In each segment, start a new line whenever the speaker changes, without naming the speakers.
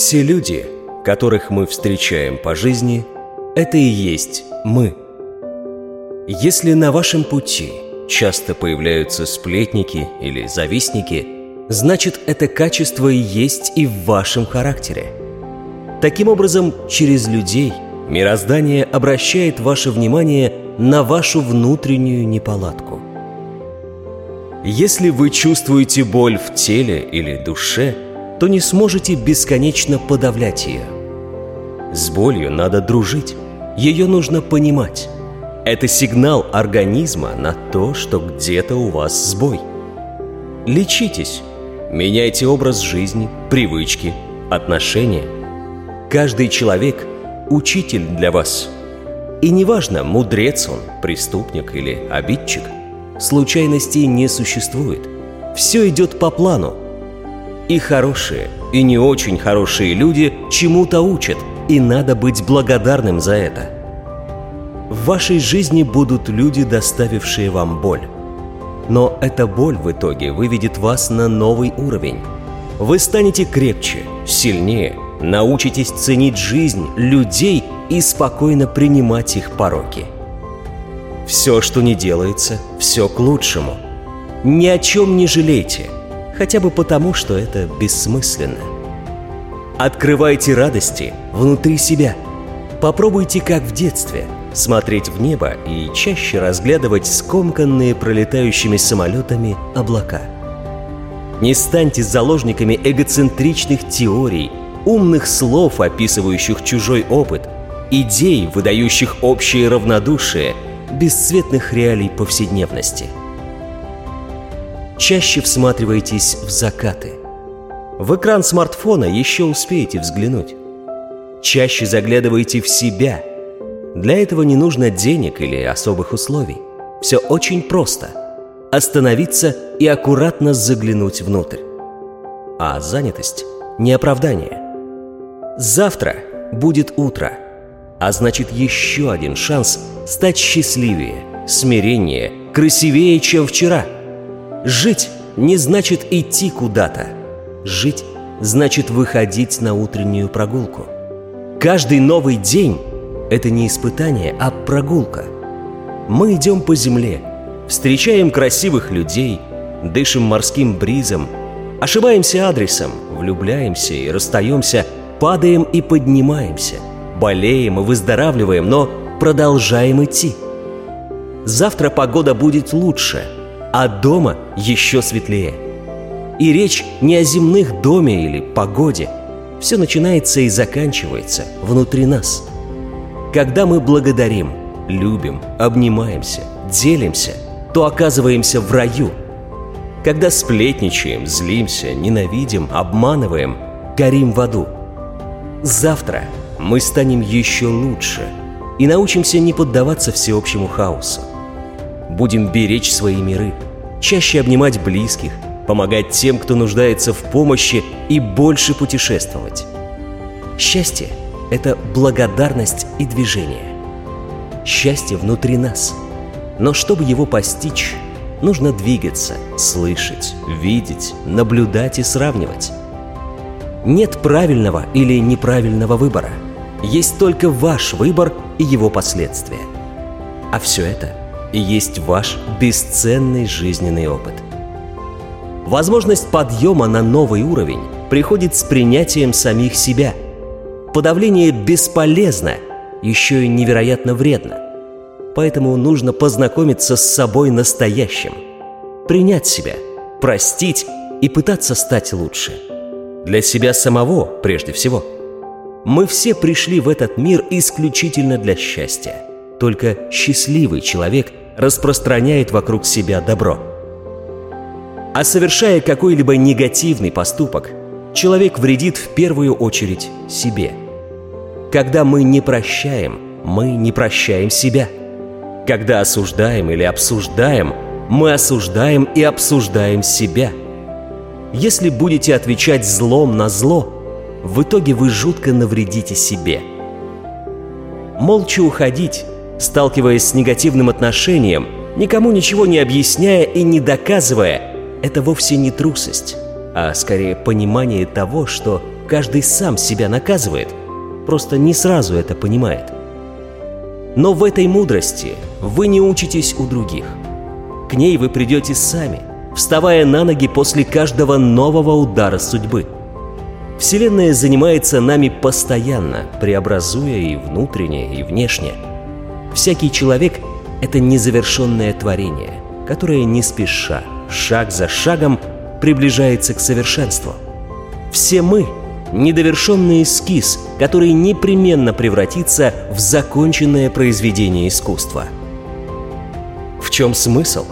Все люди, которых мы встречаем по жизни, это и есть мы. Если на вашем пути часто появляются сплетники или завистники, значит это качество и есть и в вашем характере. Таким образом, через людей мироздание обращает ваше внимание на вашу внутреннюю неполадку. Если вы чувствуете боль в теле или душе – то не сможете бесконечно подавлять ее. С болью надо дружить, ее нужно понимать. Это сигнал организма на то, что где-то у вас сбой. Лечитесь, меняйте образ жизни, привычки, отношения. Каждый человек – учитель для вас. И неважно, мудрец он, преступник или обидчик, случайностей не существует. Все идет по плану, и хорошие, и не очень хорошие люди чему-то учат, и надо быть благодарным за это. В вашей жизни будут люди, доставившие вам боль. Но эта боль в итоге выведет вас на новый уровень. Вы станете крепче, сильнее, научитесь ценить жизнь, людей и спокойно принимать их пороки. Все, что не делается, все к лучшему. Ни о чем не жалейте – хотя бы потому, что это бессмысленно. Открывайте радости внутри себя. Попробуйте, как в детстве, смотреть в небо и чаще разглядывать скомканные пролетающими самолетами облака. Не станьте заложниками эгоцентричных теорий, умных слов, описывающих чужой опыт, идей, выдающих общее равнодушие, бесцветных реалий повседневности – чаще всматривайтесь в закаты. В экран смартфона еще успеете взглянуть. Чаще заглядывайте в себя. Для этого не нужно денег или особых условий. Все очень просто. Остановиться и аккуратно заглянуть внутрь. А занятость – не оправдание. Завтра будет утро, а значит еще один шанс стать счастливее, смиреннее, красивее, чем вчера – Жить не значит идти куда-то. Жить значит выходить на утреннюю прогулку. Каждый новый день – это не испытание, а прогулка. Мы идем по земле, встречаем красивых людей, дышим морским бризом, ошибаемся адресом, влюбляемся и расстаемся, падаем и поднимаемся, болеем и выздоравливаем, но продолжаем идти. Завтра погода будет лучше – а дома еще светлее. И речь не о земных доме или погоде. Все начинается и заканчивается внутри нас. Когда мы благодарим, любим, обнимаемся, делимся, то оказываемся в раю. Когда сплетничаем, злимся, ненавидим, обманываем, горим в аду. Завтра мы станем еще лучше и научимся не поддаваться всеобщему хаосу будем беречь свои миры, чаще обнимать близких, помогать тем, кто нуждается в помощи и больше путешествовать. Счастье – это благодарность и движение. Счастье внутри нас. Но чтобы его постичь, нужно двигаться, слышать, видеть, наблюдать и сравнивать. Нет правильного или неправильного выбора. Есть только ваш выбор и его последствия. А все это и есть ваш бесценный жизненный опыт. Возможность подъема на новый уровень приходит с принятием самих себя. Подавление бесполезно, еще и невероятно вредно. Поэтому нужно познакомиться с собой настоящим. Принять себя, простить и пытаться стать лучше. Для себя самого, прежде всего. Мы все пришли в этот мир исключительно для счастья. Только счастливый человек распространяет вокруг себя добро. А совершая какой-либо негативный поступок, человек вредит в первую очередь себе. Когда мы не прощаем, мы не прощаем себя. Когда осуждаем или обсуждаем, мы осуждаем и обсуждаем себя. Если будете отвечать злом на зло, в итоге вы жутко навредите себе. Молча уходить сталкиваясь с негативным отношением, никому ничего не объясняя и не доказывая, это вовсе не трусость, а скорее понимание того, что каждый сам себя наказывает, просто не сразу это понимает. Но в этой мудрости вы не учитесь у других. К ней вы придете сами, вставая на ноги после каждого нового удара судьбы. Вселенная занимается нами постоянно, преобразуя и внутренне, и внешне. Всякий человек — это незавершенное творение, которое не спеша, шаг за шагом приближается к совершенству. Все мы — недовершенный эскиз, который непременно превратится в законченное произведение искусства. В чем смысл?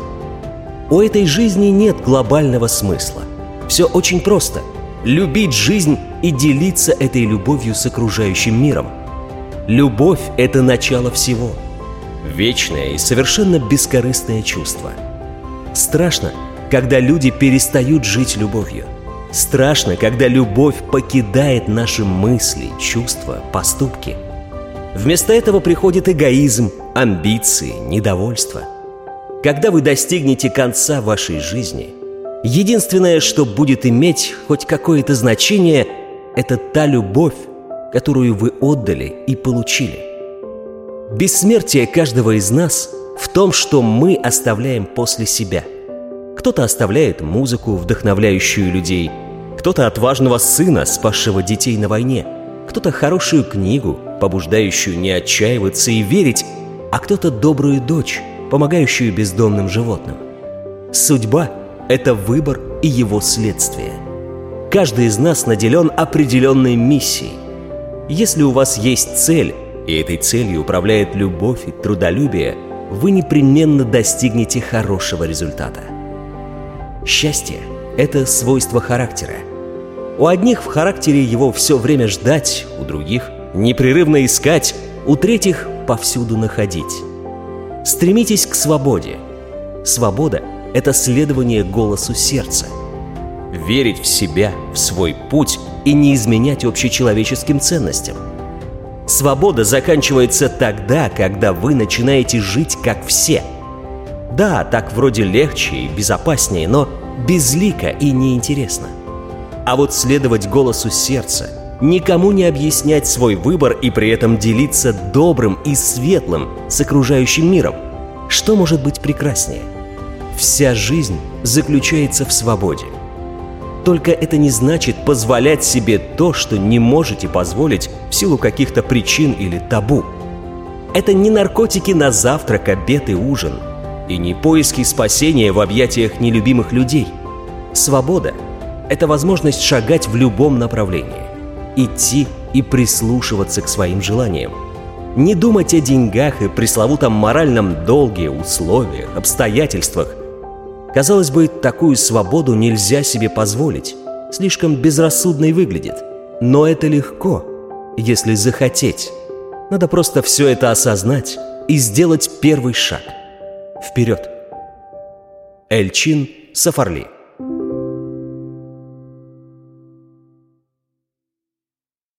У этой жизни нет глобального смысла. Все очень просто. Любить жизнь и делиться этой любовью с окружающим миром. Любовь — это начало всего. Вечное и совершенно бескорыстное чувство. Страшно, когда люди перестают жить любовью. Страшно, когда любовь покидает наши мысли, чувства, поступки. Вместо этого приходит эгоизм, амбиции, недовольство. Когда вы достигнете конца вашей жизни, единственное, что будет иметь хоть какое-то значение, это та любовь, которую вы отдали и получили. Бессмертие каждого из нас в том, что мы оставляем после себя – кто-то оставляет музыку, вдохновляющую людей, кто-то отважного сына, спасшего детей на войне, кто-то хорошую книгу, побуждающую не отчаиваться и верить, а кто-то добрую дочь, помогающую бездомным животным. Судьба — это выбор и его следствие. Каждый из нас наделен определенной миссией. Если у вас есть цель, и этой целью управляет любовь и трудолюбие, вы непременно достигнете хорошего результата — Счастье — это свойство характера. У одних в характере его все время ждать, у других — непрерывно искать, у третьих — повсюду находить. Стремитесь к свободе. Свобода — это следование голосу сердца. Верить в себя, в свой путь и не изменять общечеловеческим ценностям. Свобода заканчивается тогда, когда вы начинаете жить как все — да, так вроде легче и безопаснее, но безлико и неинтересно. А вот следовать голосу сердца, никому не объяснять свой выбор и при этом делиться добрым и светлым с окружающим миром. Что может быть прекраснее? Вся жизнь заключается в свободе. Только это не значит позволять себе то, что не можете позволить в силу каких-то причин или табу. Это не наркотики на завтрак, обед и ужин – и не поиски спасения в объятиях нелюбимых людей. Свобода — это возможность шагать в любом направлении, идти и прислушиваться к своим желаниям. Не думать о деньгах и пресловутом моральном долге, условиях, обстоятельствах. Казалось бы, такую свободу нельзя себе позволить, слишком безрассудной выглядит. Но это легко, если захотеть. Надо просто все это осознать и сделать первый шаг — Вперед! Эльчин Сафарли